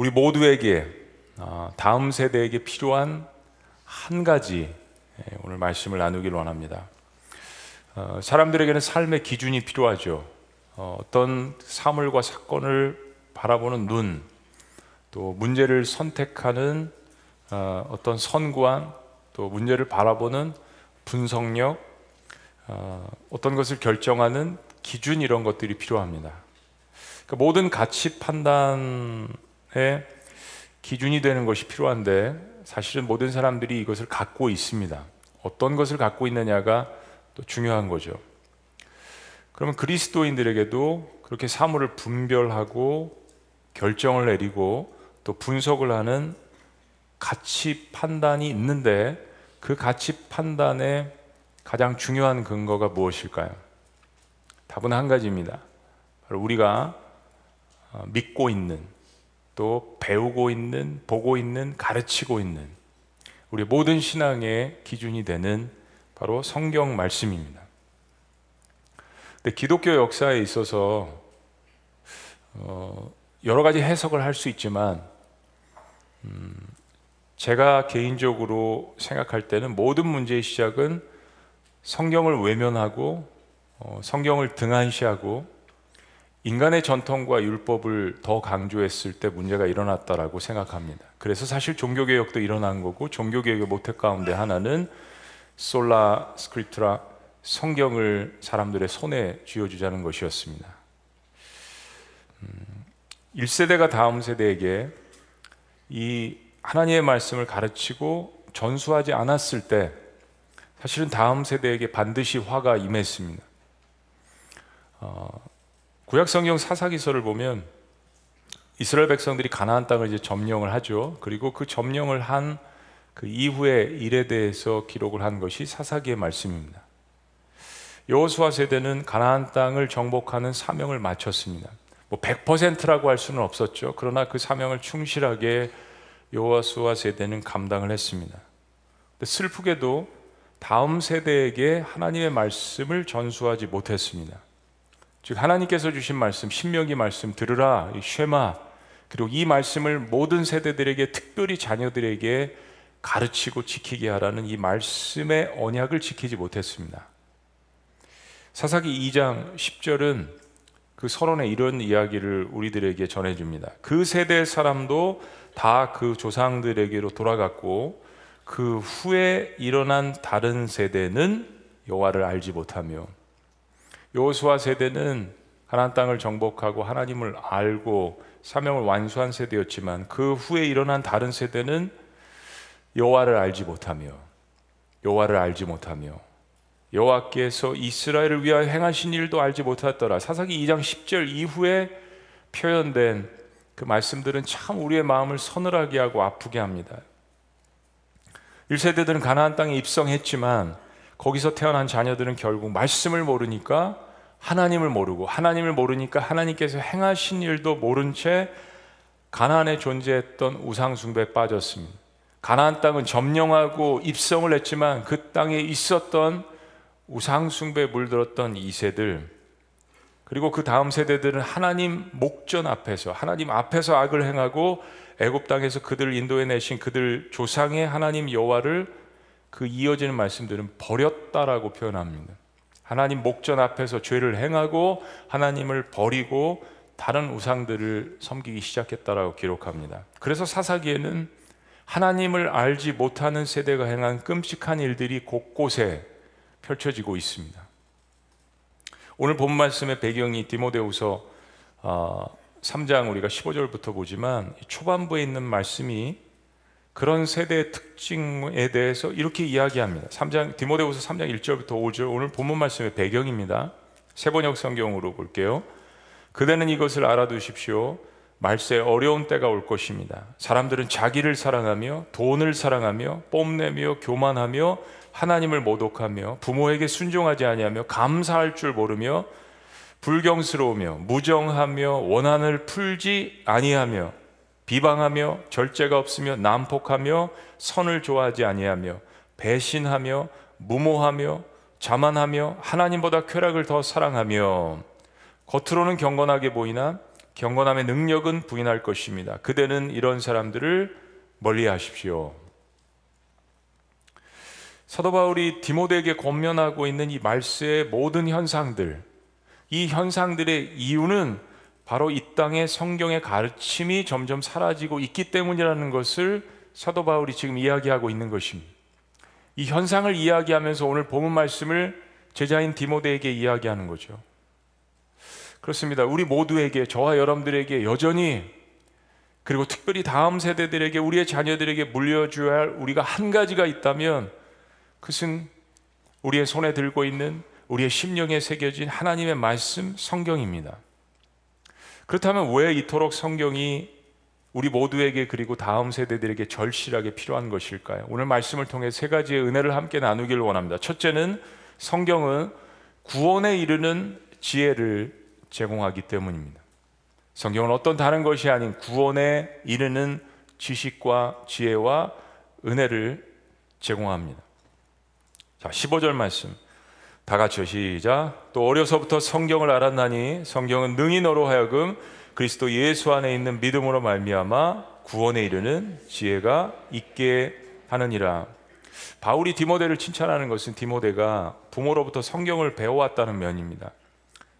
우리 모두에게 아, 다음 세대에게 필요한 한 가지 예, 오늘 말씀을 나누길 원합니다. 어, 사람들에게는 삶의 기준이 필요하죠. 어, 어떤 사물과 사건을 바라보는 눈, 또 문제를 선택하는 어, 어떤 선구안, 또 문제를 바라보는 분석력, 어떤 것을 결정하는 기준 이런 것들이 필요합니다. 그러니까 모든 가치 판단의 기준이 되는 것이 필요한데 사실은 모든 사람들이 이것을 갖고 있습니다. 어떤 것을 갖고 있느냐가 또 중요한 거죠. 그러면 그리스도인들에게도 그렇게 사물을 분별하고 결정을 내리고 또 분석을 하는 가치 판단이 있는데 그 가치 판단의 가장 중요한 근거가 무엇일까요? 답은 한 가지입니다. 바로 우리가 어, 믿고 있는 또 배우고 있는 보고 있는 가르치고 있는 우리 모든 신앙의 기준이 되는 바로 성경 말씀입니다. 근데 기독교 역사에 있어서 어, 여러 가지 해석을 할 수 있지만 음, 제가 개인적으로 생각할 때는 모든 문제의 시작은 성경을 외면하고 어, 성경을 등한시하고 인간의 전통과 율법을 더 강조했을 때 문제가 일어났다라고 생각합니다. 그래서 사실 종교개혁도 일어난 거고 종교개혁의 모태 가운데 하나는 솔라 스크립트라 성경을 사람들의 손에 쥐어주자는 것이었습니다. 1세대가 음, 다음 세대에게 이 하나님의 말씀을 가르치고 전수하지 않았을 때 사실은 다음 세대에게 반드시 화가 임했습니다. 어, 구약 성경 사사기서를 보면 이스라엘 백성들이 가나안 땅을 이제 점령을 하죠. 그리고 그 점령을 한 그 이후의 일에 대해서 기록을 한 것이 사사기의 말씀입니다. 여호수아 세대는 가나안 땅을 정복하는 사명을 마쳤습니다. 뭐 100%라고 할 수는 없었죠. 그러나 그 사명을 충실하게 여호수아 세대는 감당을 했습니다. 슬프게도 다음 세대에게 하나님의 말씀을 전수하지 못했습니다. 즉 하나님께서 주신 말씀, 신명기 말씀 들으라, 쉐마 그리고 이 말씀을 모든 세대들에게 특별히 자녀들에게 가르치고 지키게 하라는 이 말씀의 언약을 지키지 못했습니다. 사사기 2장 10절은 그 서론에 이런 이야기를 우리들에게 전해줍니다. 그 세대 사람도 다 그 조상들에게로 돌아갔고 그 후에 일어난 다른 세대는 여호와를 알지 못하며 여호수아 세대는 가나안 땅을 정복하고 하나님을 알고 사명을 완수한 세대였지만 그 후에 일어난 다른 세대는 여호와를 알지 못하며 여호와를 알지 못하며 여호와께서 이스라엘을 위하여 행하신 일도 알지 못하더라. 사사기 2장 10절 이후에 표현된 그 말씀들은 참 우리의 마음을 서늘하게 하고 아프게 합니다. 1세대들은 가나안 땅에 입성했지만 거기서 태어난 자녀들은 결국 말씀을 모르니까 하나님을 모르고 하나님을 모르니까 하나님께서 행하신 일도 모른 채 가나안에 존재했던 우상 숭배에 빠졌습니다. 가나안 땅은 점령하고 입성을 했지만 그 땅에 있었던 우상 숭배에 물들었던 이 세들 그리고 그 다음 세대들은 하나님 목전 앞에서 하나님 앞에서 악을 행하고 애굽 땅에서 그들을 인도해 내신 그들 조상의 하나님 여호와를 그 이어지는 말씀들은 버렸다라고 표현합니다. 하나님 목전 앞에서 죄를 행하고 하나님을 버리고 다른 우상들을 섬기기 시작했다라고 기록합니다. 그래서 사사기에는 하나님을 알지 못하는 세대가 행한 끔찍한 일들이 곳곳에 펼쳐지고 있습니다. 오늘 본 말씀의 배경이 디모데후서 3장 어, 우리가 15절부터 보지만 초반부에 있는 말씀이 그런 세대의 특징에 대해서 이렇게 이야기합니다. 3장 디모데후서 3장 1절부터 5절 오늘 본문 말씀의 배경입니다. 세번역 성경으로 볼게요. 그대는 이것을 알아두십시오. 말세 어려운 때가 올 것입니다. 사람들은 자기를 사랑하며 돈을 사랑하며 뽐내며 교만하며 하나님을 모독하며 부모에게 순종하지 아니하며 감사할 줄 모르며 불경스러우며 무정하며 원한을 풀지 아니하며 비방하며 절제가 없으며 난폭하며 선을 좋아하지 아니하며 배신하며 무모하며 자만하며 하나님보다 쾌락을 더 사랑하며 겉으로는 경건하게 보이나 경건함의 능력은 부인할 것입니다. 그대는 이런 사람들을 멀리 하십시오. 사도 바울이 디모데에게 권면하고 있는 이 말세의 모든 현상들, 이 현상들의 이유는 바로 이 땅의 성경의 가르침이 점점 사라지고 있기 때문이라는 것을 사도 바울이 지금 이야기하고 있는 것입니다. 이 현상을 이야기하면서 오늘 본문 말씀을 제자인 디모데에게 이야기하는 거죠. 그렇습니다. 우리 모두에게 저와 여러분들에게 여전히 그리고 특별히 다음 세대들에게 우리의 자녀들에게 물려줘야 할 우리가 한 가지가 있다면 그것은 우리의 손에 들고 있는 우리의 심령에 새겨진 하나님의 말씀 성경입니다. 그렇다면 왜 이토록 성경이 우리 모두에게 그리고 다음 세대들에게 절실하게 필요한 것일까요? 오늘 말씀을 통해 세 가지의 은혜를 함께 나누기를 원합니다. 첫째는 성경은 구원에 이르는 지혜를 제공하기 때문입니다. 성경은 어떤 다른 것이 아닌 구원에 이르는 지식과 지혜와 은혜를 제공합니다. 자, 15절 말씀. 다 같이 시작. 또 어려서부터 성경을 알았나니 성경은 능히 너로 하여금 그리스도 예수 안에 있는 믿음으로 말미암아 구원에 이르는 지혜가 있게 하느니라. 바울이 디모데를 칭찬하는 것은 디모데가 부모로부터 성경을 배워왔다는 면입니다.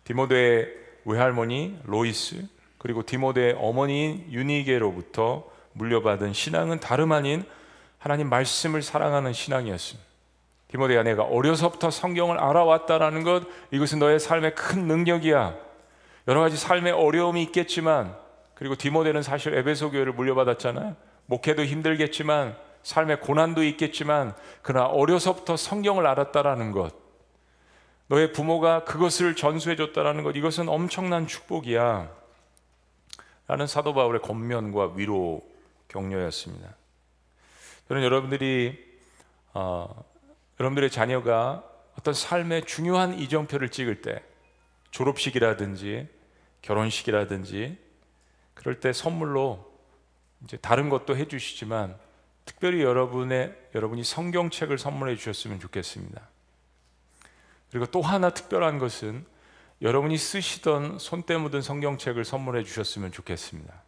디모데의 외할머니 로이스 그리고 디모데의 어머니인 유니게로부터 물려받은 신앙은 다름 아닌 하나님 말씀을 사랑하는 신앙이었습니다. 디모데야 내가 어려서부터 성경을 알아왔다라는 것 이것은 너의 삶의 큰 능력이야. 여러 가지 삶의 어려움이 있겠지만 그리고 디모데는 사실 에베소 교회를 물려받았잖아요. 목회도 힘들겠지만 삶의 고난도 있겠지만 그러나 어려서부터 성경을 알았다라는 것 너의 부모가 그것을 전수해 줬다라는 것 이것은 엄청난 축복이야. 라는 사도 바울의 권면과 위로 격려였습니다. 저는 여러분들이 어, 여러분들의 자녀가 어떤 삶의 중요한 이정표를 찍을 때 졸업식이라든지 결혼식이라든지 그럴 때 선물로 이제 다른 것도 해주시지만 특별히 여러분의 여러분이 성경책을 선물해 주셨으면 좋겠습니다. 그리고 또 하나 특별한 것은 여러분이 쓰시던 손때 묻은 성경책을 선물해 주셨으면 좋겠습니다.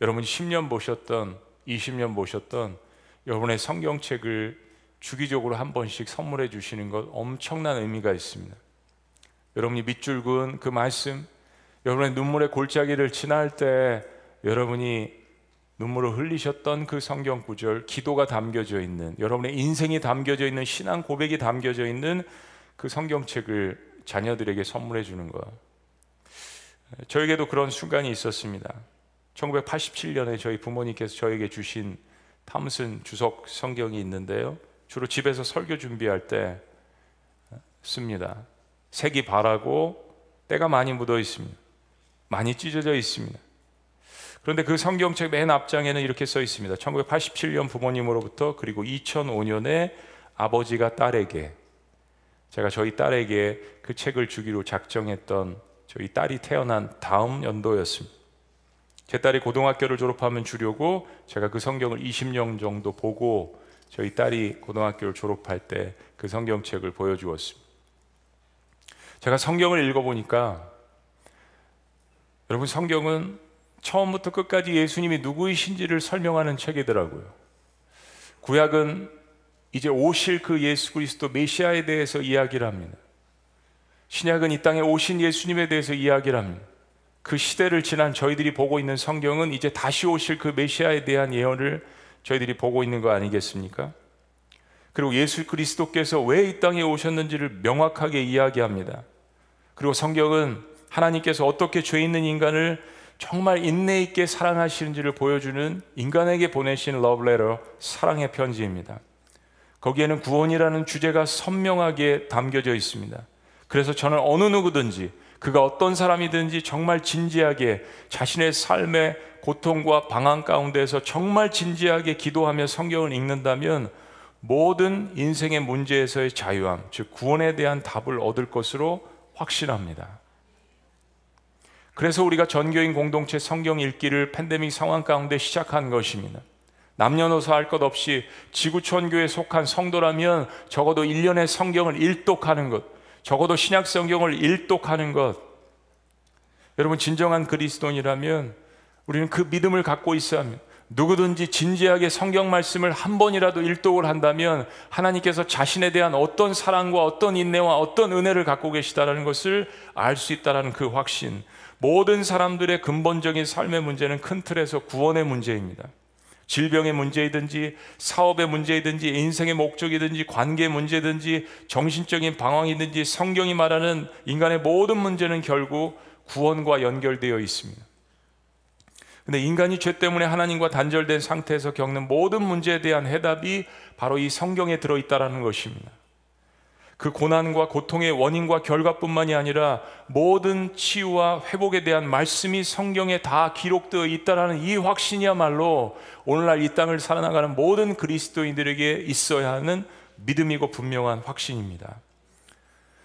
여러분이 10년 보셨던 20년 보셨던 여러분의 성경책을 주기적으로 한 번씩 선물해 주시는 것 엄청난 의미가 있습니다. 여러분이 밑줄 그은 그 말씀, 여러분의 눈물의 골짜기를 지날 때 여러분이 눈물을 흘리셨던 그 성경 구절, 기도가 담겨져 있는 여러분의 인생이 담겨져 있는 신앙 고백이 담겨져 있는 그 성경책을 자녀들에게 선물해 주는 것. 저에게도 그런 순간이 있었습니다. 1987년에 저희 부모님께서 저에게 주신 탐슨 주석 성경이 있는데요. 주로 집에서 설교 준비할 때 씁니다. 색이 바라고 때가 많이 묻어 있습니다. 많이 찢어져 있습니다. 그런데 그 성경책 맨 앞장에는 이렇게 써 있습니다. 1987년 부모님으로부터 그리고 2005년에 아버지가 딸에게 제가 저희 딸에게 그 책을 주기로 작정했던 저희 딸이 태어난 다음 연도였습니다. 제 딸이 고등학교를 졸업하면 주려고 제가 그 성경을 20년 정도 보고 저희 딸이 고등학교를 졸업할 때 그 성경책을 보여주었습니다. 제가 성경을 읽어보니까 여러분 성경은 처음부터 끝까지 예수님이 누구이신지를 설명하는 책이더라고요. 구약은 이제 오실 그 예수 그리스도 메시아에 대해서 이야기를 합니다. 신약은 이 땅에 오신 예수님에 대해서 이야기를 합니다. 그 시대를 지난 저희들이 보고 있는 성경은 이제 다시 오실 그 메시아에 대한 예언을 저희들이 보고 있는 거 아니겠습니까? 그리고 예수 그리스도께서 왜 이 땅에 오셨는지를 명확하게 이야기합니다. 그리고 성경은 하나님께서 어떻게 죄 있는 인간을 정말 인내 있게 사랑하시는지를 보여주는 인간에게 보내신 러브레터 사랑의 편지입니다. 거기에는 구원이라는 주제가 선명하게 담겨져 있습니다. 그래서 저는 어느 누구든지 그가 어떤 사람이든지 정말 진지하게 자신의 삶의 고통과 방황 가운데서 정말 진지하게 기도하며 성경을 읽는다면 모든 인생의 문제에서의 자유함, 즉 구원에 대한 답을 얻을 것으로 확신합니다. 그래서 우리가 전교인 공동체 성경 읽기를 팬데믹 상황 가운데 시작한 것입니다. 남녀노소 할 것 없이 지구촌교에 속한 성도라면 적어도 1년에 성경을 일독하는 것, 적어도 신약 성경을 일독하는 것. 여러분 진정한 그리스도인이라면 우리는 그 믿음을 갖고 있어야 합니다. 누구든지 진지하게 성경 말씀을 한 번이라도 일독을 한다면 하나님께서 자신에 대한 어떤 사랑과 어떤 인내와 어떤 은혜를 갖고 계시다라는 것을 알 수 있다라는 그 확신. 모든 사람들의 근본적인 삶의 문제는 큰 틀에서 구원의 문제입니다. 질병의 문제이든지 사업의 문제이든지 인생의 목적이든지 관계 문제든지 정신적인 방황이든지 성경이 말하는 인간의 모든 문제는 결국 구원과 연결되어 있습니다. 근데 인간이 죄 때문에 하나님과 단절된 상태에서 겪는 모든 문제에 대한 해답이 바로 이 성경에 들어 있다라는 것입니다. 그 고난과 고통의 원인과 결과뿐만이 아니라 모든 치유와 회복에 대한 말씀이 성경에 다 기록되어 있다라는 이 확신이야말로 오늘날 이 땅을 살아나가는 모든 그리스도인들에게 있어야 하는 믿음이고 분명한 확신입니다.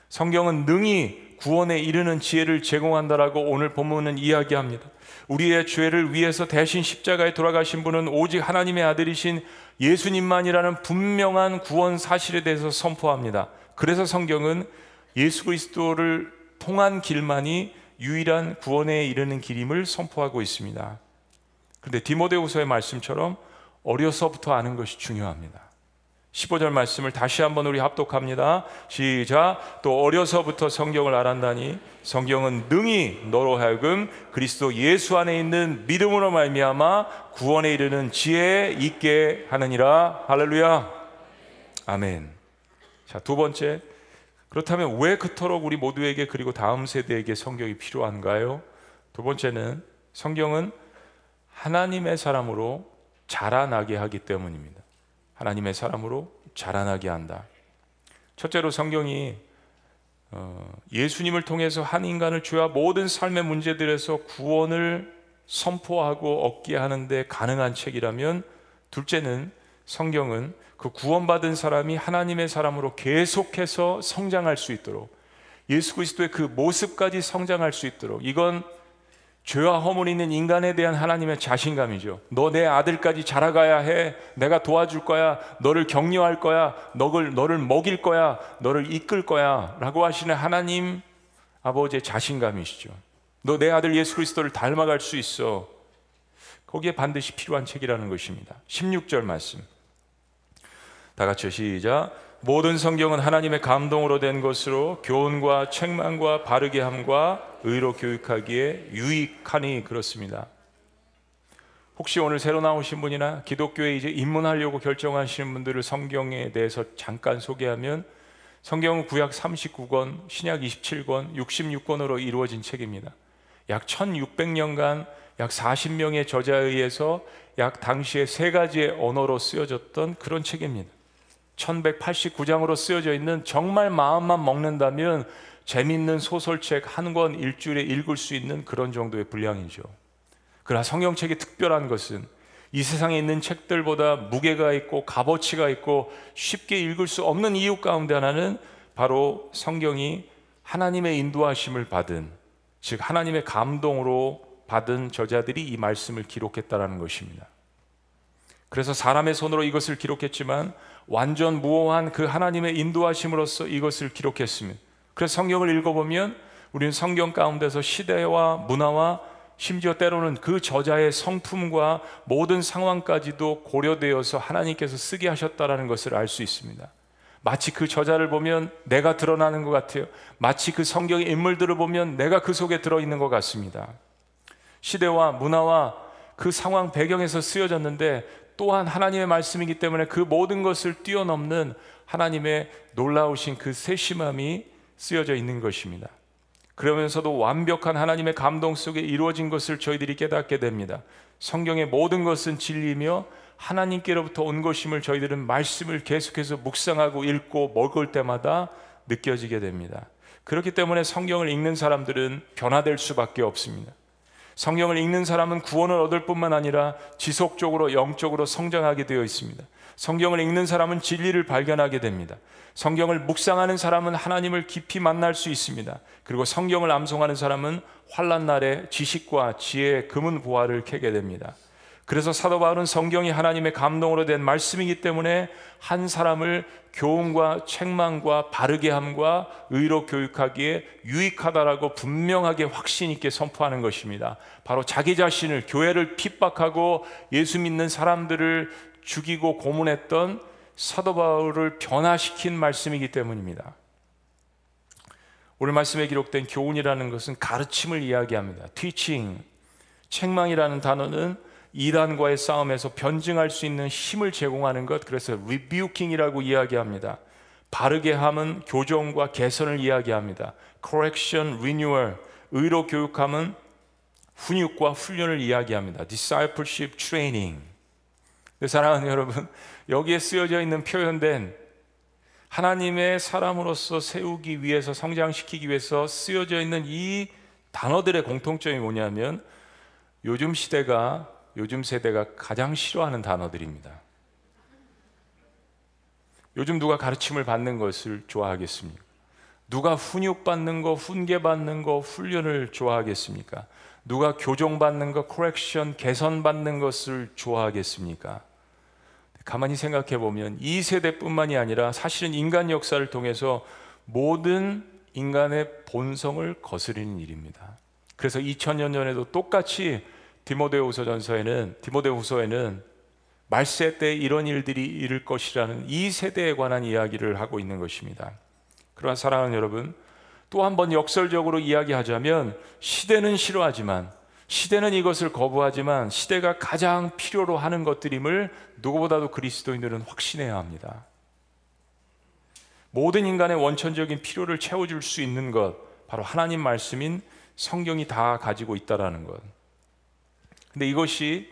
성경은 능히 구원에 이르는 지혜를 제공한다라고 오늘 본문은 이야기합니다. 우리의 죄를 위해서 대신 십자가에 돌아가신 분은 오직 하나님의 아들이신 예수님만이라는 분명한 구원 사실에 대해서 선포합니다. 그래서 성경은 예수 그리스도를 통한 길만이 유일한 구원에 이르는 길임을 선포하고 있습니다. 그런데 디모데후서의 말씀처럼 어려서부터 아는 것이 중요합니다. 15절 말씀을 다시 한번 우리 합독합니다. 시작. 또 어려서부터 성경을 알았다니 성경은 능히 너로 하여금 그리스도 예수 안에 있는 믿음으로 말미암아 구원에 이르는 지혜에 있게 하느니라. 할렐루야. 아멘. 자, 두 번째. 그렇다면 왜 그토록 우리 모두에게 그리고 다음 세대에게 성경이 필요한가요? 두 번째는 성경은 하나님의 사람으로 자라나게 하기 때문입니다. 하나님의 사람으로 자라나게 한다. 첫째로 성경이 어, 예수님을 통해서 한 인간을 주야 모든 삶의 문제들에서 구원을 선포하고 얻게 하는데 가능한 책이라면 둘째는 성경은 그 구원받은 사람이 하나님의 사람으로 계속해서 성장할 수 있도록 예수 그리스도의 그 모습까지 성장할 수 있도록 이건 죄와 허물 있는 인간에 대한 하나님의 자신감이죠. 너 내 아들까지 자라가야 해. 내가 도와줄 거야. 너를 격려할 거야. 너를, 너를 먹일 거야. 너를 이끌 거야. 라고 하시는 하나님 아버지의 자신감이시죠. 너 내 아들 예수 그리스도를 닮아갈 수 있어. 거기에 반드시 필요한 책이라는 것입니다. 16절 말씀. 다 같이 시작. 모든 성경은 하나님의 감동으로 된 것으로 교훈과 책망과 바르게 함과 의로 교육하기에 유익하니 그렇습니다. 혹시 오늘 새로 나오신 분이나 기독교에 이제 입문하려고 결정하시는 분들을 성경에 대해서 잠깐 소개하면 성경은 구약 39권, 신약 27권, 66권으로 이루어진 책입니다. 약 1600년간 약 40명의 저자에 의해서 약 당시에 세 가지의 언어로 쓰여졌던 그런 책입니다. 1189장으로 쓰여져 있는 정말 마음만 먹는다면 재밌는 소설책 한 권 일주일에 읽을 수 있는 그런 정도의 분량이죠. 그러나 성경책이 특별한 것은 이 세상에 있는 책들보다 무게가 있고 값어치가 있고 쉽게 읽을 수 없는 이유 가운데 하나는 바로 성경이 하나님의 인도하심을 받은 즉 하나님의 감동으로 받은 저자들이 이 말씀을 기록했다라는 것입니다. 그래서 사람의 손으로 이것을 기록했지만 완전 무오한 그 하나님의 인도하심으로써 이것을 기록했습니다. 그래서 성경을 읽어보면 우리는 성경 가운데서 시대와 문화와 심지어 때로는 그 저자의 성품과 모든 상황까지도 고려되어서 하나님께서 쓰게 하셨다라는 것을 알 수 있습니다. 마치 그 저자를 보면 내가 드러나는 것 같아요. 마치 그 성경의 인물들을 보면 내가 그 속에 들어있는 것 같습니다. 시대와 문화와 그 상황 배경에서 쓰여졌는데 또한 하나님의 말씀이기 때문에 그 모든 것을 뛰어넘는 하나님의 놀라우신 그 세심함이 쓰여져 있는 것입니다. 그러면서도 완벽한 하나님의 감동 속에 이루어진 것을 저희들이 깨닫게 됩니다. 성경의 모든 것은 진리며 하나님께로부터 온 것임을 저희들은 말씀을 계속해서 묵상하고 읽고 먹을 때마다 느껴지게 됩니다. 그렇기 때문에 성경을 읽는 사람들은 변화될 수밖에 없습니다. 성경을 읽는 사람은 구원을 얻을 뿐만 아니라 지속적으로 영적으로 성장하게 되어 있습니다. 성경을 읽는 사람은 진리를 발견하게 됩니다. 성경을 묵상하는 사람은 하나님을 깊이 만날 수 있습니다. 그리고 성경을 암송하는 사람은 환란 날에 지식과 지혜의 금은 보화를 캐게 됩니다. 그래서 사도 바울은 성경이 하나님의 감동으로 된 말씀이기 때문에 한 사람을 교훈과 책망과 바르게 함과 의로 교육하기에 유익하다라고 분명하게 확신 있게 선포하는 것입니다. 바로 자기 자신을 교회를 핍박하고 예수 믿는 사람들을 죽이고 고문했던 사도 바울을 변화시킨 말씀이기 때문입니다. 오늘 말씀에 기록된 교훈이라는 것은 가르침을 이야기합니다. teaching. 책망이라는 단어는 이단과의 싸움에서 변증할 수 있는 힘을 제공하는 것, 그래서 rebuking이라고 이야기합니다. 바르게 함은 교정과 개선을 이야기합니다. correction, renewal, 의로 교육함은 훈육과 훈련을 이야기합니다. discipleship training. 사랑하는 여러분, 여기에 쓰여져 있는 표현된 하나님의 사람으로서 세우기 위해서 성장시키기 위해서 쓰여져 있는 이 단어들의 공통점이 뭐냐면 요즘 시대가 요즘 세대가 가장 싫어하는 단어들입니다. 요즘 누가 가르침을 받는 것을 좋아하겠습니까? 누가 훈육받는 거, 훈계받는 거, 훈련을 좋아하겠습니까? 누가 교정받는 거, 코렉션, 개선받는 것을 좋아하겠습니까? 가만히 생각해 보면 이 세대뿐만이 아니라 사실은 인간 역사를 통해서 모든 인간의 본성을 거스르는 일입니다. 그래서 2000년 전에도 똑같이 디모데후서전서에는 디모데후서에는 말세 때 이런 일들이 이를 것이라는 이 세대에 관한 이야기를 하고 있는 것입니다. 그러나 사랑하는 여러분, 또 한 번 역설적으로 이야기하자면 시대는 싫어하지만 시대는 이것을 거부하지만 시대가 가장 필요로 하는 것들임을 누구보다도 그리스도인들은 확신해야 합니다. 모든 인간의 원천적인 필요를 채워줄 수 있는 것, 바로 하나님 말씀인 성경이 다 가지고 있다라는 것. 근데 이것이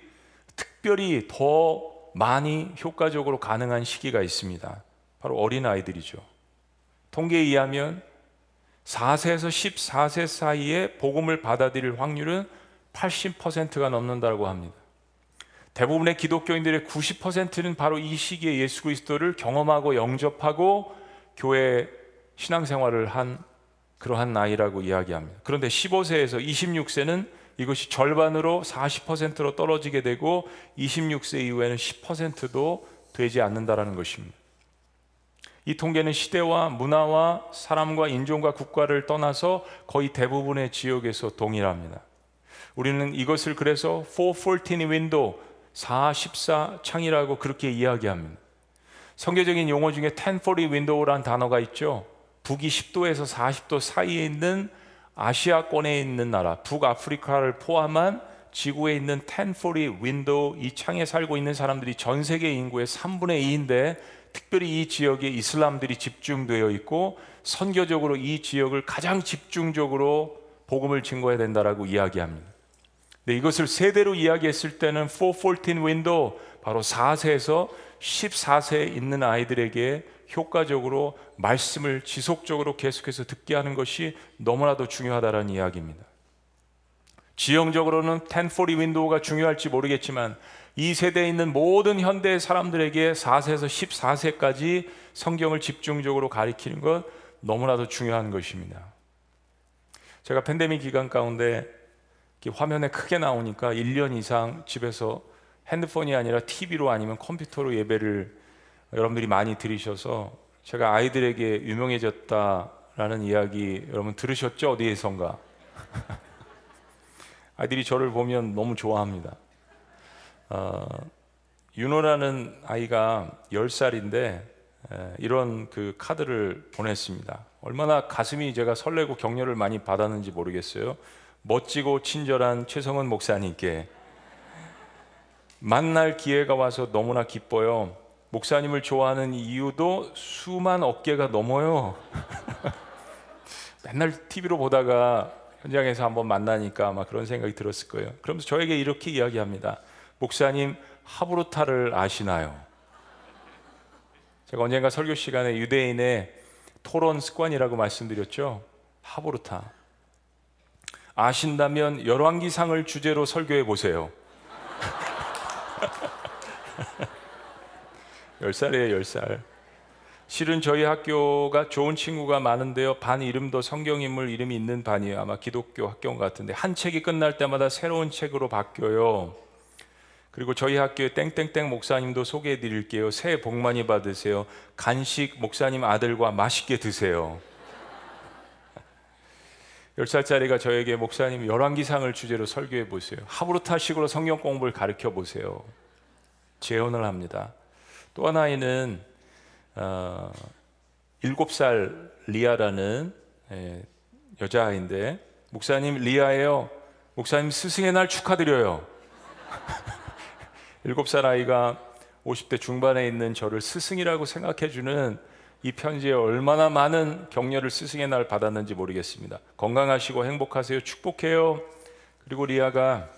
특별히 더 많이 효과적으로 가능한 시기가 있습니다. 바로 어린 아이들이죠. 통계에 의하면 4세에서 14세 사이에 복음을 받아들일 확률은 80%가 넘는다고 합니다. 대부분의 기독교인들의 90%는 바로 이 시기에 예수 그리스도를 경험하고 영접하고 교회 신앙생활을 한 그러한 나이라고 이야기합니다. 그런데 15세에서 26세는 이것이 절반으로 40%로 떨어지게 되고 26세 이후에는 10%도 되지 않는다라는 것입니다. 이 통계는 시대와 문화와 사람과 인종과 국가를 떠나서 거의 대부분의 지역에서 동일합니다. 우리는 이것을 그래서 414 윈도우 414 창이라고 그렇게 이야기합니다. 성경적인 용어 중에 1040 윈도우라는 단어가 있죠. 북위 10도에서 40도 사이에 있는 아시아권에 있는 나라, 북아프리카를 포함한 지구에 있는 1040 윈도우 이 창에 살고 있는 사람들이 전 세계 인구의 3분의 2인데 특별히 이 지역에 이슬람들이 집중되어 있고 선교적으로 이 지역을 가장 집중적으로 복음을 증거해야 된다라고 이야기합니다. 네, 이것을 세대로 이야기했을 때는 414 윈도우 바로 4세에서 14세에 있는 아이들에게 효과적으로 말씀을 지속적으로 계속해서 듣게 하는 것이 너무나도 중요하다는 이야기입니다. 지형적으로는 1040 윈도우가 중요할지 모르겠지만 이 세대에 있는 모든 현대 사람들에게 4세에서 14세까지 성경을 집중적으로 가리키는 것 너무나도 중요한 것입니다. 제가 팬데믹 기간 가운데 화면에 크게 나오니까 1년 이상 집에서 핸드폰이 아니라 TV로 아니면 컴퓨터로 예배를 여러분들이 많이 들으셔서 제가 아이들에게 유명해졌다라는 이야기 여러분 들으셨죠? 어디에선가? 아이들이 저를 보면 너무 좋아합니다. 어, 윤호라는 아이가 10살인데 이런 그 카드를 보냈습니다. 얼마나 가슴이 제가 설레고 격려를 많이 받았는지 모르겠어요. 멋지고 친절한 최성은 목사님께 만날 기회가 와서 너무나 기뻐요. 목사님을 좋아하는 이유도 수만 어깨가 넘어요. 맨날 TV로 보다가 현장에서 한번 만나니까 아마 그런 생각이 들었을 거예요. 그러면서 저에게 이렇게 이야기합니다. 목사님 하브루타를 아시나요? 제가 언젠가 설교 시간에 유대인의 토론 습관이라고 말씀드렸죠. 하브루타. 아신다면 열왕기상을 주제로 설교해 보세요. 10살이에요, 10살. 실은 저희 학교가 좋은 친구가 많은데요. 반 이름도 성경인물 이름이 있는 반이에요. 아마 기독교 학교 같은데 한 책이 끝날 때마다 새로운 책으로 바뀌어요. 그리고 저희 학교의 땡땡땡 목사님도 소개해 드릴게요. 새해 복 많이 받으세요. 간식 목사님 아들과 맛있게 드세요. 10살짜리가 저에게 목사님 열왕기상을 주제로 설교해 보세요. 하브루타식으로 성경 공부를 가르쳐 보세요. 제안을 합니다. 또 하나는 어, 7살 리아라는 예, 여자아이인데 목사님 리아예요. 목사님 스승의 날 축하드려요. 7살 아이가 50대 중반에 있는 저를 스승이라고 생각해 주는 이 편지에 얼마나 많은 격려를 스승의 날 받았는지 모르겠습니다. 건강하시고 행복하세요. 축복해요. 그리고 리아가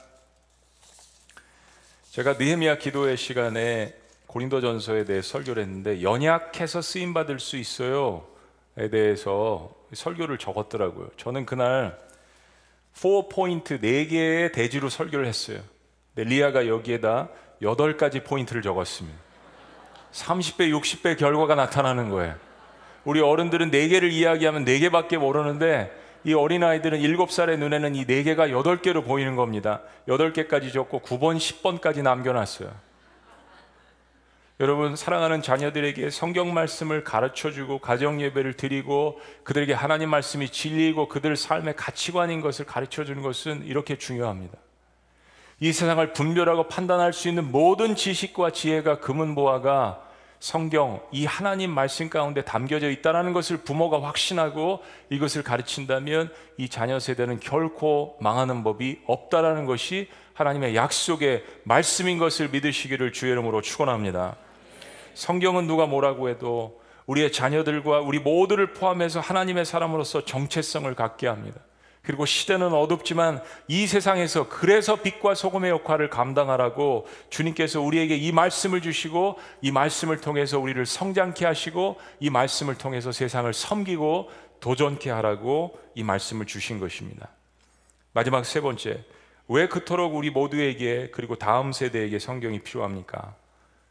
제가 느헤미야 기도회 시간에 고린도전서에 대해 설교를 했는데 연약해서 쓰임 받을 수 있어요에 대해서 설교를 적었더라고요. 저는 그날 4 포인트 4개의 대지로 설교를 했어요. 근데 리아가 여기에다 8가지 포인트를 적었습니다. 30배, 60배 결과가 나타나는 거예요. 우리 어른들은 4개를 이야기하면 4개밖에 모르는데 이 어린아이들은 7살의 눈에는 이 4개가 8개로 보이는 겁니다. 8개까지 적고 9번, 10번까지 남겨놨어요. 여러분, 사랑하는 자녀들에게 성경 말씀을 가르쳐 주고 가정 예배를 드리고 그들에게 하나님 말씀이 진리이고 그들 삶의 가치관인 것을 가르쳐 주는 것은 이렇게 중요합니다. 이 세상을 분별하고 판단할 수 있는 모든 지식과 지혜가 금은보화가 성경 이 하나님 말씀 가운데 담겨져 있다는 것을 부모가 확신하고 이것을 가르친다면 이 자녀 세대는 결코 망하는 법이 없다라는 것이 하나님의 약속의 말씀인 것을 믿으시기를 주의 이름으로 축원합니다. 성경은 누가 뭐라고 해도 우리의 자녀들과 우리 모두를 포함해서 하나님의 사람으로서 정체성을 갖게 합니다. 그리고 시대는 어둡지만 이 세상에서 그래서 빛과 소금의 역할을 감당하라고 주님께서 우리에게 이 말씀을 주시고 이 말씀을 통해서 우리를 성장케 하시고 이 말씀을 통해서 세상을 섬기고 도전케 하라고 이 말씀을 주신 것입니다. 마지막 세 번째, 왜 그토록 우리 모두에게 그리고 다음 세대에게 성경이 필요합니까?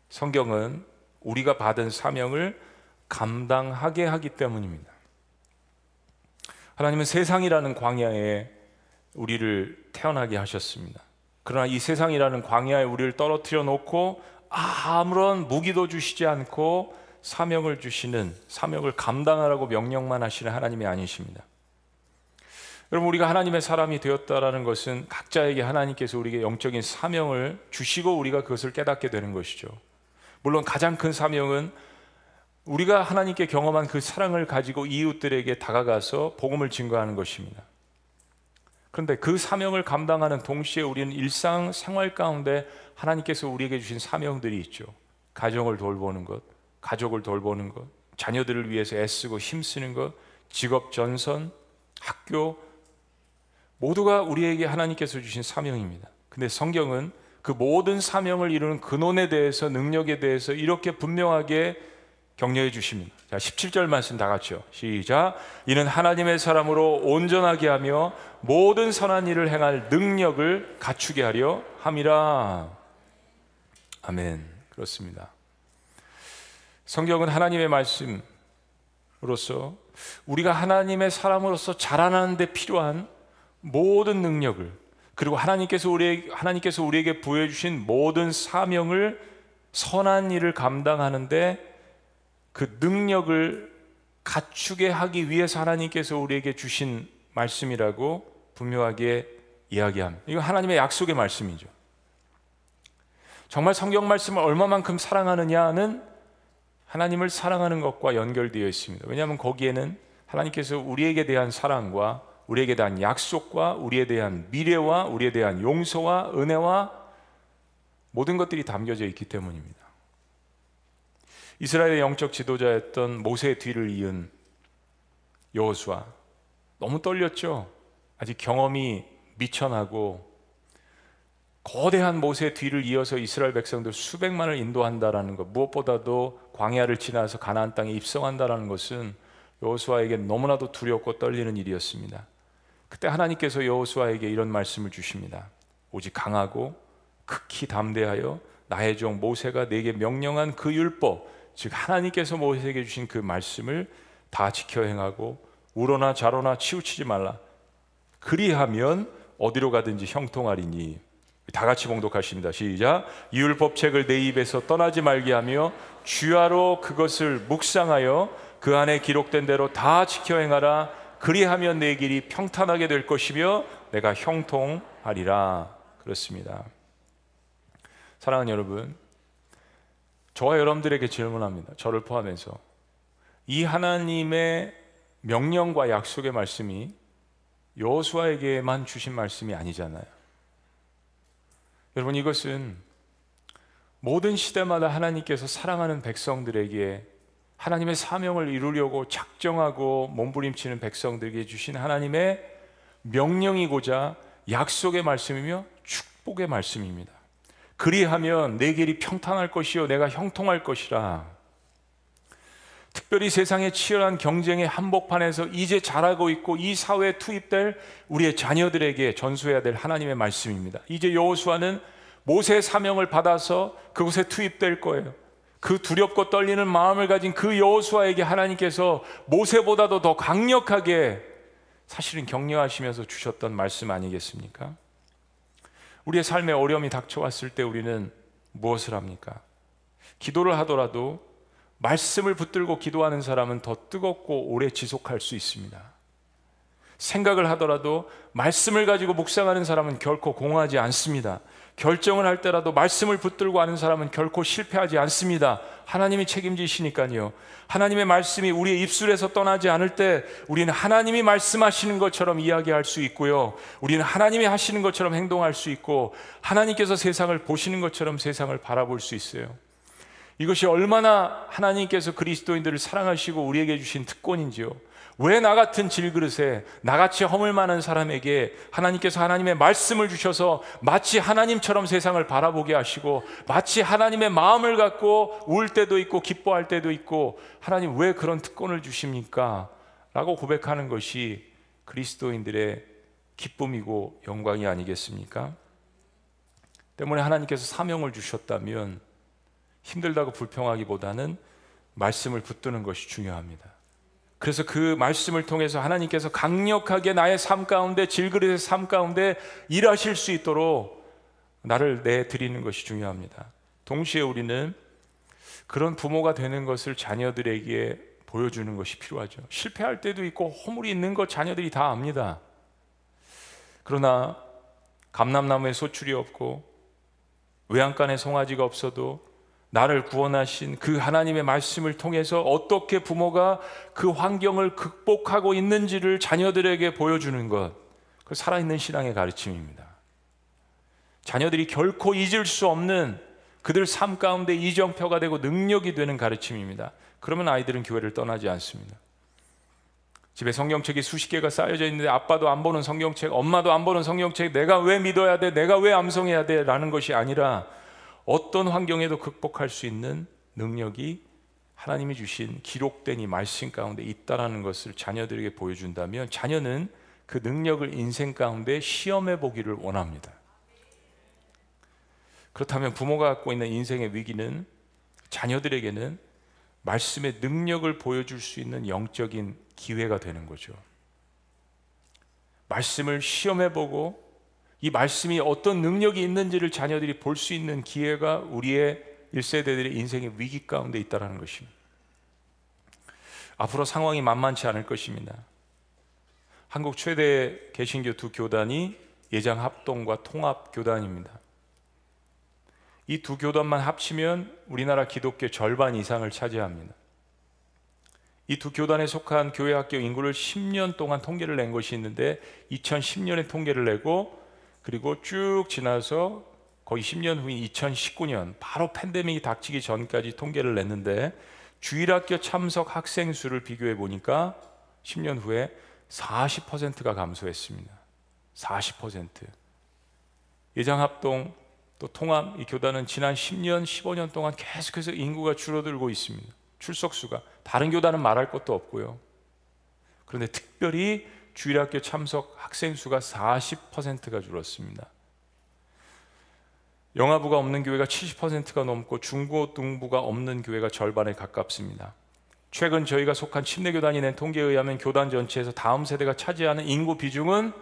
성경은 우리가 받은 사명을 감당하게 하기 때문입니다. 하나님은 세상이라는 광야에 우리를 태어나게 하셨습니다. 그러나 이 세상이라는 광야에 우리를 떨어뜨려 놓고 아무런 무기도 주시지 않고 사명을 주시는 사명을 감당하라고 명령만 하시는 하나님이 아니십니다. 여러분 우리가 하나님의 사람이 되었다라는 것은 각자에게 하나님께서 우리에게 영적인 사명을 주시고 우리가 그것을 깨닫게 되는 것이죠. 물론 가장 큰 사명은 우리가 하나님께 경험한 그 사랑을 가지고 이웃들에게 다가가서 복음을 증거하는 것입니다. 그런데 그 사명을 감당하는 동시에 우리는 일상 생활 가운데 하나님께서 우리에게 주신 사명들이 있죠. 가정을 돌보는 것, 가족을 돌보는 것, 자녀들을 위해서 애쓰고 힘쓰는 것, 직업 전선, 학교 모두가 우리에게 하나님께서 주신 사명입니다. 근데 성경은 그 모든 사명을 이루는 근원에 대해서 능력에 대해서 이렇게 분명하게 격려해 주십니다. 자, 17절 말씀 다 같이요. 시작. 이는 하나님의 사람으로 온전하게 하며 모든 선한 일을 행할 능력을 갖추게 하려 함이라. 아멘. 그렇습니다. 성경은 하나님의 말씀으로서 우리가 하나님의 사람으로서 자라나는 데 필요한 모든 능력을 그리고 하나님께서 우리 하나님께서 우리에게 부여 주신 모든 사명을 선한 일을 감당하는데 그 능력을 갖추게 하기 위해서 하나님께서 우리에게 주신 말씀이라고 분명하게 이야기합니다. 이거 하나님의 약속의 말씀이죠. 정말 성경 말씀을 얼마만큼 사랑하느냐는 하나님을 사랑하는 것과 연결되어 있습니다. 왜냐하면 거기에는 하나님께서 우리에게 대한 사랑과 우리에게 대한 약속과 우리에 대한 미래와 우리에 대한 용서와 은혜와 모든 것들이 담겨져 있기 때문입니다. 이스라엘의 영적 지도자였던 모세의 뒤를 이은 여호수아 너무 떨렸죠. 아직 경험이 미천하고 거대한 모세의 뒤를 이어서 이스라엘 백성들 수백만을 인도한다라는 것 무엇보다도 광야를 지나서 가나안 땅에 입성한다라는 것은 여호수아에게 너무나도 두렵고 떨리는 일이었습니다. 그때 하나님께서 여호수아에게 이런 말씀을 주십니다. 오직 강하고 극히 담대하여 나의 종 모세가 내게 명령한 그 율법 즉 하나님께서 모세에게 주신 그 말씀을 다 지켜 행하고 우러나 좌로나 치우치지 말라. 그리하면 어디로 가든지 형통하리니 다 같이 봉독하십니다. 시작. 이율법 책을 내 입에서 떠나지 말게 하며 주야로 그것을 묵상하여 그 안에 기록된 대로 다 지켜 행하라. 그리하면 내 길이 평탄하게 될 것이며 내가 형통하리라. 그렇습니다. 사랑하는 여러분, 저와 여러분들에게 질문합니다. 저를 포함해서 이 하나님의 명령과 약속의 말씀이 여호수아에게만 주신 말씀이 아니잖아요. 여러분 이것은 모든 시대마다 하나님께서 사랑하는 백성들에게 하나님의 사명을 이루려고 작정하고 몸부림치는 백성들에게 주신 하나님의 명령이고자 약속의 말씀이며 축복의 말씀입니다. 그리하면 내 길이 평탄할 것이요 내가 형통할 것이라. 특별히 세상의 치열한 경쟁의 한복판에서 이제 잘하고 있고 이 사회에 투입될 우리의 자녀들에게 전수해야 될 하나님의 말씀입니다. 이제 여호수아는 모세 사명을 받아서 그곳에 투입될 거예요. 그 두렵고 떨리는 마음을 가진 그 여호수아에게 하나님께서 모세보다도 더 강력하게 사실은 격려하시면서 주셨던 말씀 아니겠습니까? 우리의 삶에 어려움이 닥쳐왔을 때 우리는 무엇을 합니까? 기도를 하더라도 말씀을 붙들고 기도하는 사람은 더 뜨겁고 오래 지속할 수 있습니다. 생각을 하더라도 말씀을 가지고 묵상하는 사람은 결코 공허하지 않습니다. 결정을 할 때라도 말씀을 붙들고 하는 사람은 결코 실패하지 않습니다. 하나님이 책임지시니까요. 하나님의 말씀이 우리의 입술에서 떠나지 않을 때 우리는 하나님이 말씀하시는 것처럼 이야기할 수 있고요. 우리는 하나님이 하시는 것처럼 행동할 수 있고 하나님께서 세상을 보시는 것처럼 세상을 바라볼 수 있어요. 이것이 얼마나 하나님께서 그리스도인들을 사랑하시고 우리에게 주신 특권인지요. 왜 나 같은 질그릇에 나같이 허물 많은 사람에게 하나님께서 하나님의 말씀을 주셔서 마치 하나님처럼 세상을 바라보게 하시고 마치 하나님의 마음을 갖고 울 때도 있고 기뻐할 때도 있고 하나님 왜 그런 특권을 주십니까? 라고 고백하는 것이 그리스도인들의 기쁨이고 영광이 아니겠습니까? 때문에 하나님께서 사명을 주셨다면 힘들다고 불평하기보다는 말씀을 붙드는 것이 중요합니다. 그래서 그 말씀을 통해서 하나님께서 강력하게 나의 삶 가운데 질그릇의 삶 가운데 일하실 수 있도록 나를 내 드리는 것이 중요합니다. 동시에 우리는 그런 부모가 되는 것을 자녀들에게 보여주는 것이 필요하죠. 실패할 때도 있고 허물이 있는 것 자녀들이 다 압니다. 그러나 감람나무에 소출이 없고 외양간에 송아지가 없어도 나를 구원하신 그 하나님의 말씀을 통해서 어떻게 부모가 그 환경을 극복하고 있는지를 자녀들에게 보여주는 것, 그 살아있는 신앙의 가르침입니다. 자녀들이 결코 잊을 수 없는 그들 삶 가운데 이정표가 되고 능력이 되는 가르침입니다. 그러면 아이들은 교회를 떠나지 않습니다. 집에 성경책이 수십 개가 쌓여져 있는데 아빠도 안 보는 성경책, 엄마도 안 보는 성경책, 내가 왜 믿어야 돼? 내가 왜 암송해야 돼? 라는 것이 아니라 어떤 환경에도 극복할 수 있는 능력이 하나님이 주신 기록된 이 말씀 가운데 있다라는 것을 자녀들에게 보여준다면 자녀는 그 능력을 인생 가운데 시험해 보기를 원합니다. 그렇다면 부모가 갖고 있는 인생의 위기는 자녀들에게는 말씀의 능력을 보여줄 수 있는 영적인 기회가 되는 거죠. 말씀을 시험해 보고 이 말씀이 어떤 능력이 있는지를 자녀들이 볼 수 있는 기회가 우리의 1세대들의 인생의 위기 가운데 있다는 것입니다. 앞으로 상황이 만만치 않을 것입니다. 한국 최대 개신교 두 교단이 예장 합동과 통합 교단입니다. 이 두 교단만 합치면 우리나라 기독교 절반 이상을 차지합니다. 이 두 교단에 속한 교회 학교 인구를 10년 동안 통계를 낸 것이 있는데 2010년에 통계를 내고 그리고 쭉 지나서 거의 10년 후인 2019년 바로 팬데믹이 닥치기 전까지 통계를 냈는데 주일학교 참석 학생 수를 비교해 보니까 10년 후에 40%가 감소했습니다. 40%. 예장합동 또 통합 이 교단은 지난 10년, 15년 동안 계속해서 인구가 줄어들고 있습니다. 출석 수가 다른 교단은 말할 것도 없고요. 그런데 특별히 주일학교 참석 학생 수가 40%가 줄었습니다. 영아부가 없는 교회가 70%가 넘고 중고등부가 없는 교회가 절반에 가깝습니다. 최근 저희가 속한 침례교단이 낸 통계에 의하면 교단 전체에서 다음 세대가 차지하는 인구 비중은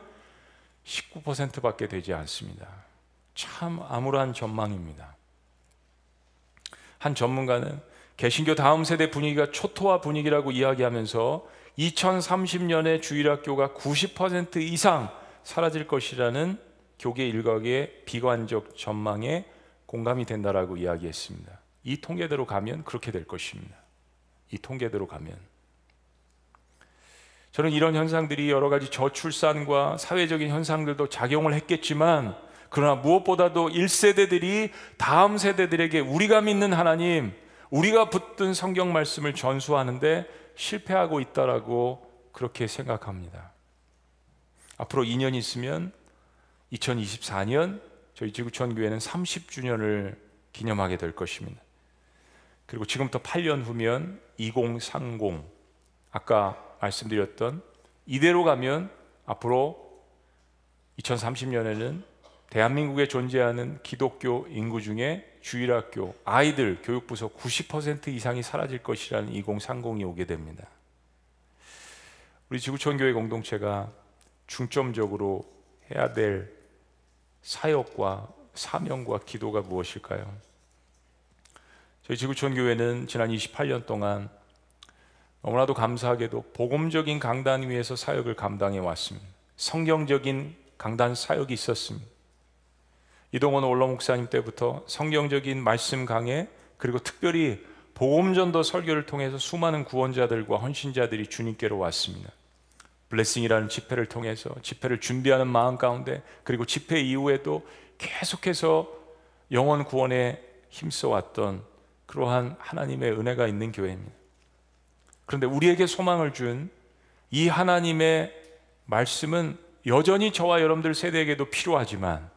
19%밖에 되지 않습니다. 참 암울한 전망입니다. 한 전문가는 개신교 다음 세대 분위기가 초토화 분위기라고 이야기하면서 2030년에 주일학교가 90% 이상 사라질 것이라는 교계 일각의 비관적 전망에 공감이 된다라고 이야기했습니다. 이 통계대로 가면 그렇게 될 것입니다. 이 통계대로 가면 저는 이런 현상들이 여러 가지 저출산과 사회적인 현상들도 작용을 했겠지만 그러나 무엇보다도 1세대들이 다음 세대들에게 우리가 믿는 하나님, 우리가 붙든 성경 말씀을 전수하는데 실패하고 있다라고 그렇게 생각합니다. 앞으로 2년 있으면 2024년 저희 지구촌 교회는 30주년을 기념하게 될 것입니다. 그리고 지금부터 8년 후면 2030 아까 말씀드렸던 이대로 가면 앞으로 2030년에는 대한민국에 존재하는 기독교 인구 중에 주일학교 아이들 교육부서 90% 이상이 사라질 것이라는 2030이 오게 됩니다. 우리 지구촌 교회 공동체가 중점적으로 해야 될 사역과 사명과 기도가 무엇일까요? 저희 지구촌 교회는 지난 28년 동안 너무나도 감사하게도 복음적인 강단 위에서 사역을 감당해 왔습니다. 성경적인 강단 사역이 있었습니다. 이동원 원로 목사님 때부터 성경적인 말씀 강해 그리고 특별히 복음전도 설교를 통해서 수많은 구원자들과 헌신자들이 주님께로 왔습니다. 블레싱이라는 집회를 통해서 집회를 준비하는 마음 가운데 그리고 집회 이후에도 계속해서 영원 구원에 힘써 왔던 그러한 하나님의 은혜가 있는 교회입니다. 그런데 우리에게 소망을 준 이 하나님의 말씀은 여전히 저와 여러분들 세대에게도 필요하지만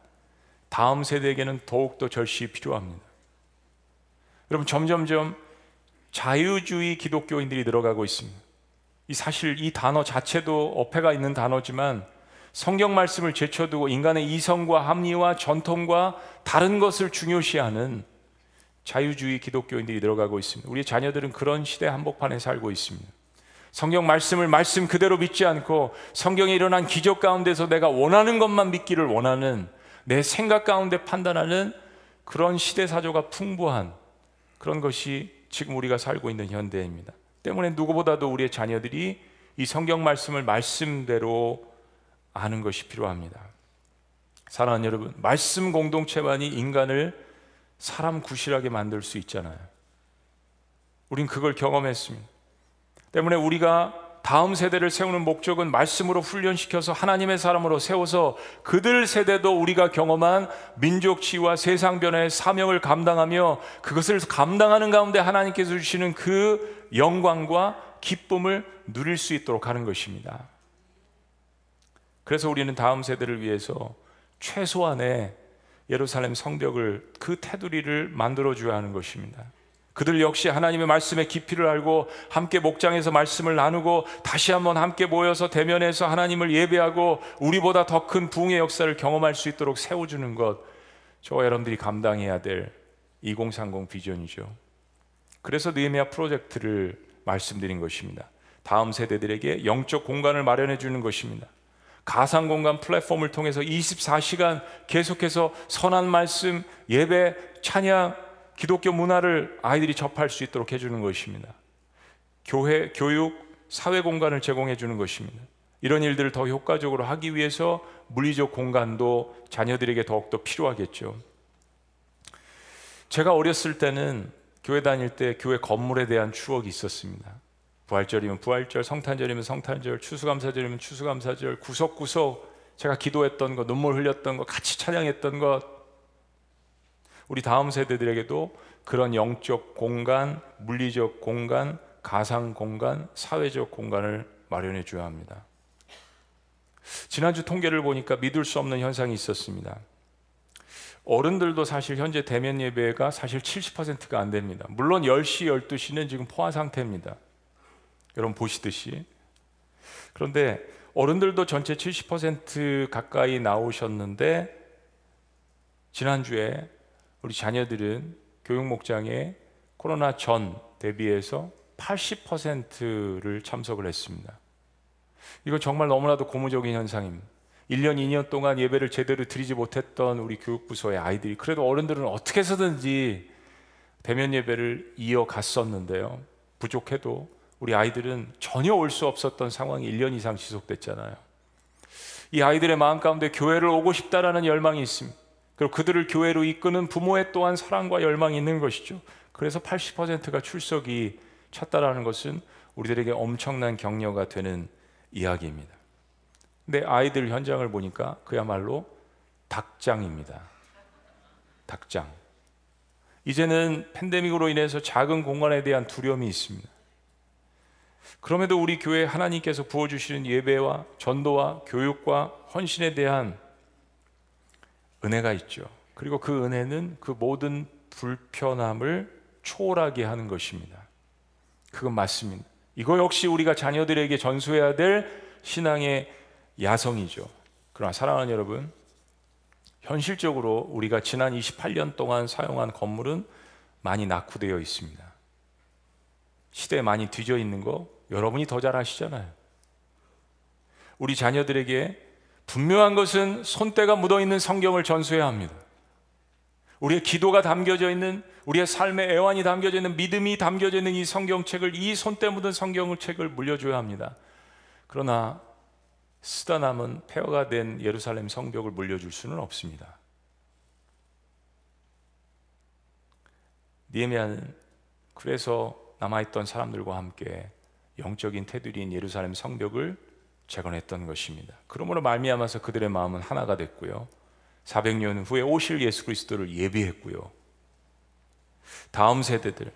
다음 세대에게는 더욱더 절실히 필요합니다. 여러분 점점점 자유주의 기독교인들이 늘어가고 있습니다. 이 사실 이 단어 자체도 어폐가 있는 단어지만 성경 말씀을 제쳐두고 인간의 이성과 합리와 전통과 다른 것을 중요시하는 자유주의 기독교인들이 늘어가고 있습니다. 우리 자녀들은 그런 시대 한복판에 살고 있습니다. 성경 말씀을 말씀 그대로 믿지 않고 성경에 일어난 기적 가운데서 내가 원하는 것만 믿기를 원하는 내 생각 가운데 판단하는 그런 시대 사조가 풍부한 그런 것이 지금 우리가 살고 있는 현대입니다. 때문에 누구보다도 우리의 자녀들이 이 성경 말씀을 말씀대로 아는 것이 필요합니다. 사랑하는 여러분, 말씀 공동체만이 인간을 사람 구실하게 만들 수 있잖아요. 우린 그걸 경험했습니다. 때문에 우리가 다음 세대를 세우는 목적은 말씀으로 훈련시켜서 하나님의 사람으로 세워서 그들 세대도 우리가 경험한 민족 치유와 세상 변화의 사명을 감당하며 그것을 감당하는 가운데 하나님께서 주시는 그 영광과 기쁨을 누릴 수 있도록 하는 것입니다. 그래서 우리는 다음 세대를 위해서 최소한의 예루살렘 성벽을 그 테두리를 만들어 줘야 하는 것입니다. 그들 역시 하나님의 말씀의 깊이를 알고 함께 목장에서 말씀을 나누고 다시 한번 함께 모여서 대면해서 하나님을 예배하고 우리보다 더 큰 부흥의 역사를 경험할 수 있도록 세워주는 것 저와 여러분들이 감당해야 될 2030 비전이죠. 그래서 느헤미야 프로젝트를 말씀드린 것입니다. 다음 세대들에게 영적 공간을 마련해 주는 것입니다. 가상 공간 플랫폼을 통해서 24시간 계속해서 선한 말씀, 예배, 찬양, 기독교 문화를 아이들이 접할 수 있도록 해주는 것입니다. 교회, 교육, 사회 공간을 제공해 주는 것입니다. 이런 일들을 더 효과적으로 하기 위해서 물리적 공간도 자녀들에게 더욱더 필요하겠죠. 제가 어렸을 때는 교회 다닐 때 교회 건물에 대한 추억이 있었습니다. 부활절이면 부활절, 성탄절이면 성탄절, 추수감사절이면 추수감사절, 구석구석 제가 기도했던 것, 눈물 흘렸던 것, 같이 찬양했던 것, 우리 다음 세대들에게도 그런 영적 공간, 물리적 공간, 가상 공간, 사회적 공간을 마련해 줘야 합니다. 지난주 통계를 보니까 믿을 수 없는 현상이 있었습니다. 어른들도 사실 현재 대면 예배가 사실 70%가 안 됩니다. 물론 10시, 12시는 지금 포화 상태입니다. 여러분 보시듯이 그런데 어른들도 전체 70% 가까이 나오셨는데 지난주에 우리 자녀들은 교육 목장에 코로나 전 대비해서 80%를 참석을 했습니다. 이건 정말 너무나도 고무적인 현상입니다. 1년, 2년 동안 예배를 제대로 드리지 못했던 우리 교육부서의 아이들이 그래도 어른들은 어떻게 해서든지 대면 예배를 이어갔었는데요. 부족해도 우리 아이들은 전혀 올 수 없었던 상황이 1년 이상 지속됐잖아요. 이 아이들의 마음 가운데 교회를 오고 싶다라는 열망이 있습니다. 그리고 그들을 교회로 이끄는 부모의 또한 사랑과 열망이 있는 것이죠. 그래서 80%가 출석이 찼다라는 것은 우리들에게 엄청난 격려가 되는 이야기입니다. 근데 아이들 현장을 보니까 그야말로 닭장입니다. 닭장. 이제는 팬데믹으로 인해서 작은 공간에 대한 두려움이 있습니다. 그럼에도 우리 교회 하나님께서 부어주시는 예배와 전도와 교육과 헌신에 대한 은혜가 있죠. 그리고 그 은혜는 그 모든 불편함을 초월하게 하는 것입니다. 그건 맞습니다. 이거 역시 우리가 자녀들에게 전수해야 될 신앙의 야성이죠. 그러나 사랑하는 여러분, 현실적으로 우리가 지난 28년 동안 사용한 건물은 많이 낙후되어 있습니다. 시대에 많이 뒤져 있는 거 여러분이 더 잘 아시잖아요. 우리 자녀들에게 분명한 것은 손때가 묻어 있는 성경을 전수해야 합니다. 우리의 기도가 담겨져 있는 우리의 삶의 애환이 담겨져 있는 믿음이 담겨져 있는 이 성경책을 이 손때 묻은 성경을 책을 물려줘야 합니다. 그러나 쓰다 남은 폐허가 된 예루살렘 성벽을 물려줄 수는 없습니다. 니에미아는 그래서 남아있던 사람들과 함께 영적인 테두리인 예루살렘 성벽을 재건했던 것입니다. 그러므로 말미암아서 그들의 마음은 하나가 됐고요. 400년 후에 오실 예수 그리스도를 예비했고요. 다음 세대들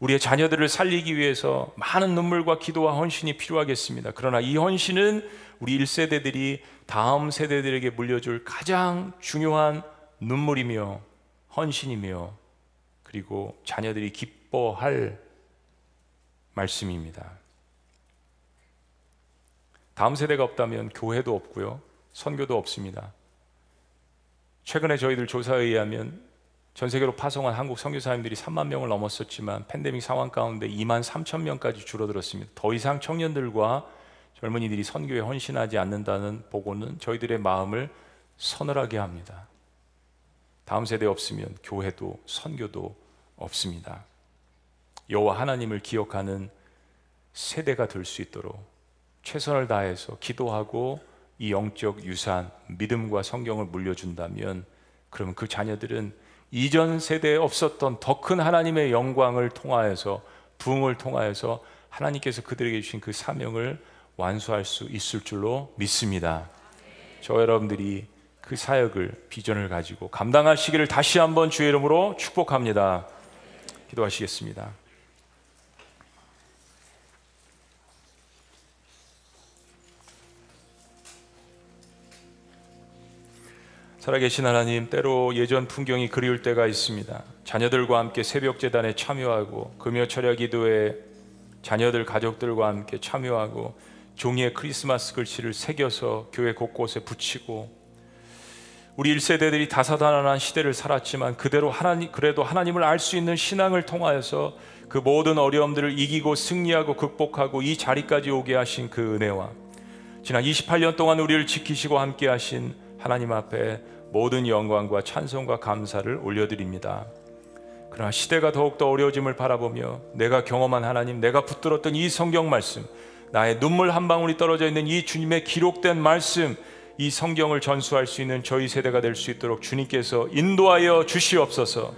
우리의 자녀들을 살리기 위해서 많은 눈물과 기도와 헌신이 필요하겠습니다. 그러나 이 헌신은 우리 1세대들이 다음 세대들에게 물려줄 가장 중요한 눈물이며 헌신이며 그리고 자녀들이 기뻐할 말씀입니다. 다음 세대가 없다면 교회도 없고요. 선교도 없습니다. 최근에 저희들 조사에 의하면 전 세계로 파송한 한국 선교사님들이 3만 명을 넘었었지만 팬데믹 상황 가운데 2만 3천 명까지 줄어들었습니다. 더 이상 청년들과 젊은이들이 선교에 헌신하지 않는다는 보고는 저희들의 마음을 서늘하게 합니다. 다음 세대 없으면 교회도 선교도 없습니다. 여호와 하나님을 기억하는 세대가 될 수 있도록 최선을 다해서 기도하고 이 영적 유산, 믿음과 성경을 물려준다면 그러면 그 자녀들은 이전 세대에 없었던 더 큰 하나님의 영광을 통하여서 부흥을 통하여서 하나님께서 그들에게 주신 그 사명을 완수할 수 있을 줄로 믿습니다. 저 여러분들이 그 사역을 비전을 가지고 감당하시기를 다시 한번 주의 이름으로 축복합니다. 기도하시겠습니다. 살아계신 하나님, 때로 예전 풍경이 그리울 때가 있습니다. 자녀들과 함께 새벽 재단에 참여하고 금요 철야 기도에 자녀들 가족들과 함께 참여하고 종이에 크리스마스 글씨를 새겨서 교회 곳곳에 붙이고 우리 1세대들이 다사다난한 시대를 살았지만 그대로 하나님 그래도 하나님을 알 수 있는 신앙을 통하여서 그 모든 어려움들을 이기고 승리하고 극복하고 이 자리까지 오게 하신 그 은혜와 지난 28년 동안 우리를 지키시고 함께 하신 하나님 앞에 모든 영광과 찬송과 감사를 올려드립니다. 그러나 시대가 더욱더 어려워짐을 바라보며 내가 경험한 하나님, 내가 붙들었던 이 성경 말씀, 나의 눈물 한 방울이 떨어져 있는 이 주님의 기록된 말씀, 이 성경을 전수할 수 있는 저희 세대가 될 수 있도록 주님께서 인도하여 주시옵소서.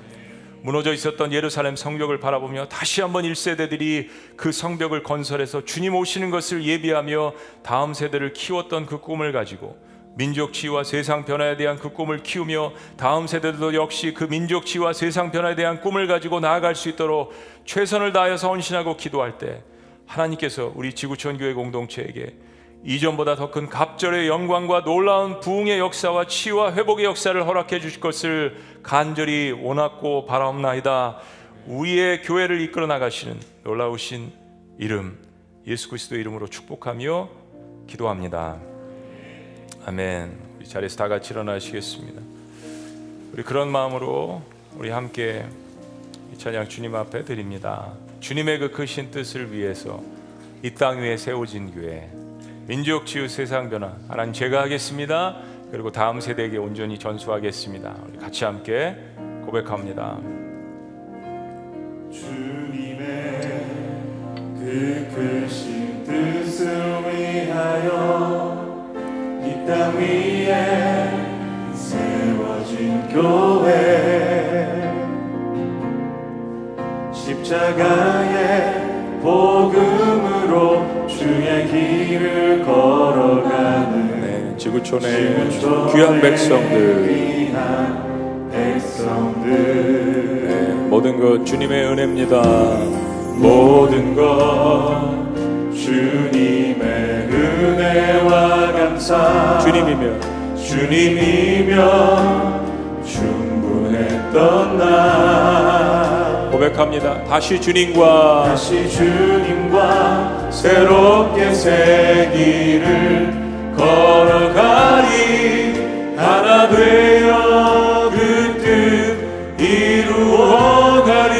무너져 있었던 예루살렘 성벽을 바라보며 다시 한번 1세대들이 그 성벽을 건설해서 주님 오시는 것을 예비하며 다음 세대를 키웠던 그 꿈을 가지고 민족 치유와 세상 변화에 대한 그 꿈을 키우며 다음 세대들도 역시 그 민족 치유와 세상 변화에 대한 꿈을 가지고 나아갈 수 있도록 최선을 다해서 헌신하고 기도할 때 하나님께서 우리 지구촌 교회 공동체에게 이전보다 더 큰 갑절의 영광과 놀라운 부흥의 역사와 치유와 회복의 역사를 허락해 주실 것을 간절히 원하고 바라옵나이다. 우리의 교회를 이끌어 나가시는 놀라우신 이름 예수 그리스도 이름으로 축복하며 기도합니다. 아멘. 우리 자리에서 다 같이 일어나시겠습니다. 우리 그런 마음으로 우리 함께 이 찬양 주님 앞에 드립니다. 주님의 그 크신 뜻을 위해서 이 땅 위에 세워진 교회 민족 치유 세상 변화 하나님 제가 하겠습니다. 그리고 다음 세대에게 온전히 전수하겠습니다. 우리 같이 함께 고백합니다. 주님의 그 크신 뜻을 위하여 이 땅 위에 세워진 교회. 십자가의 복음으로 주의 길을 걸어가는 네, 지구촌의 지구촌의 귀한 백성들. 귀한 백성들. 네, 모든 것 주님의 은혜입니다. 모든 것 주님의 은혜와 감사. 주님이며. 주님이며 충분했던 나. 고백합니다. 다시 주님과 다시 주님과 새롭게 새 길을 걸어가리. 하나 되어 그 뜻 이루어가리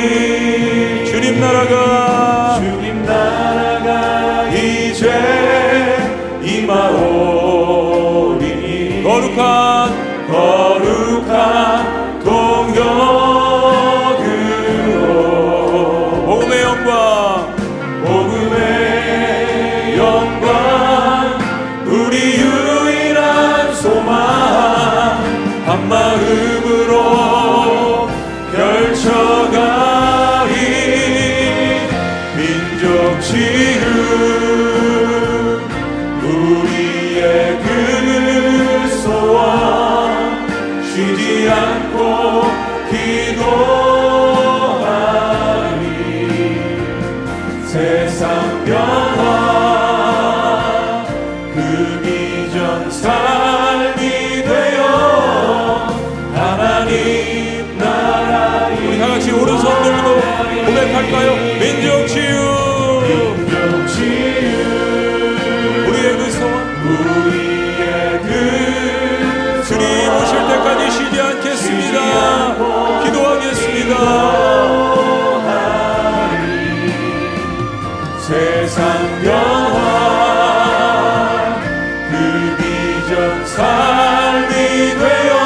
비전 삶이 되어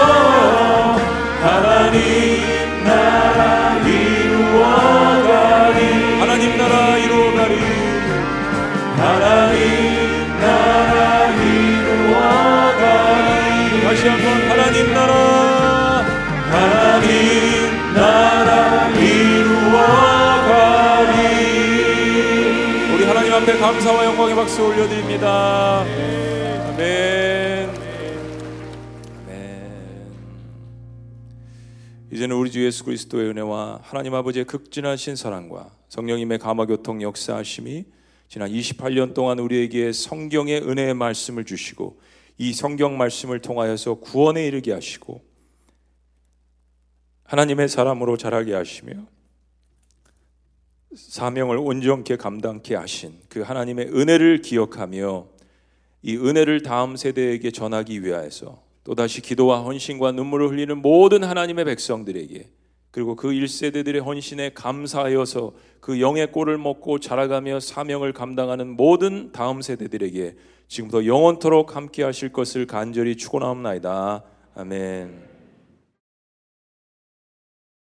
하나님 나라 이루어가리. 하나님 나라 이루어가리. 하나님 나라 이루어가리. 다시 한번 하나님 나라. 하나님 나라 이루어가리. 우리 하나님 앞에 감사와 영광의 박수 올려드립니다. 우리 주 예수 그리스도의 은혜와 하나님 아버지의 극진하신 사랑과 성령님의 감화교통 역사하심이 지난 28년 동안 우리에게 성경의 은혜의 말씀을 주시고 이 성경 말씀을 통하여서 구원에 이르게 하시고 하나님의 사람으로 자라게 하시며 사명을 온전케 감당케 하신 그 하나님의 은혜를 기억하며 이 은혜를 다음 세대에게 전하기 위하여서 또다시 기도와 헌신과 눈물을 흘리는 모든 하나님의 백성들에게 그리고 그 1세대들의 헌신에 감사하여서 그 영의 꼴을 먹고 자라가며 사명을 감당하는 모든 다음 세대들에게 지금부터 영원토록 함께 하실 것을 간절히 축원하옵나이다. 아멘.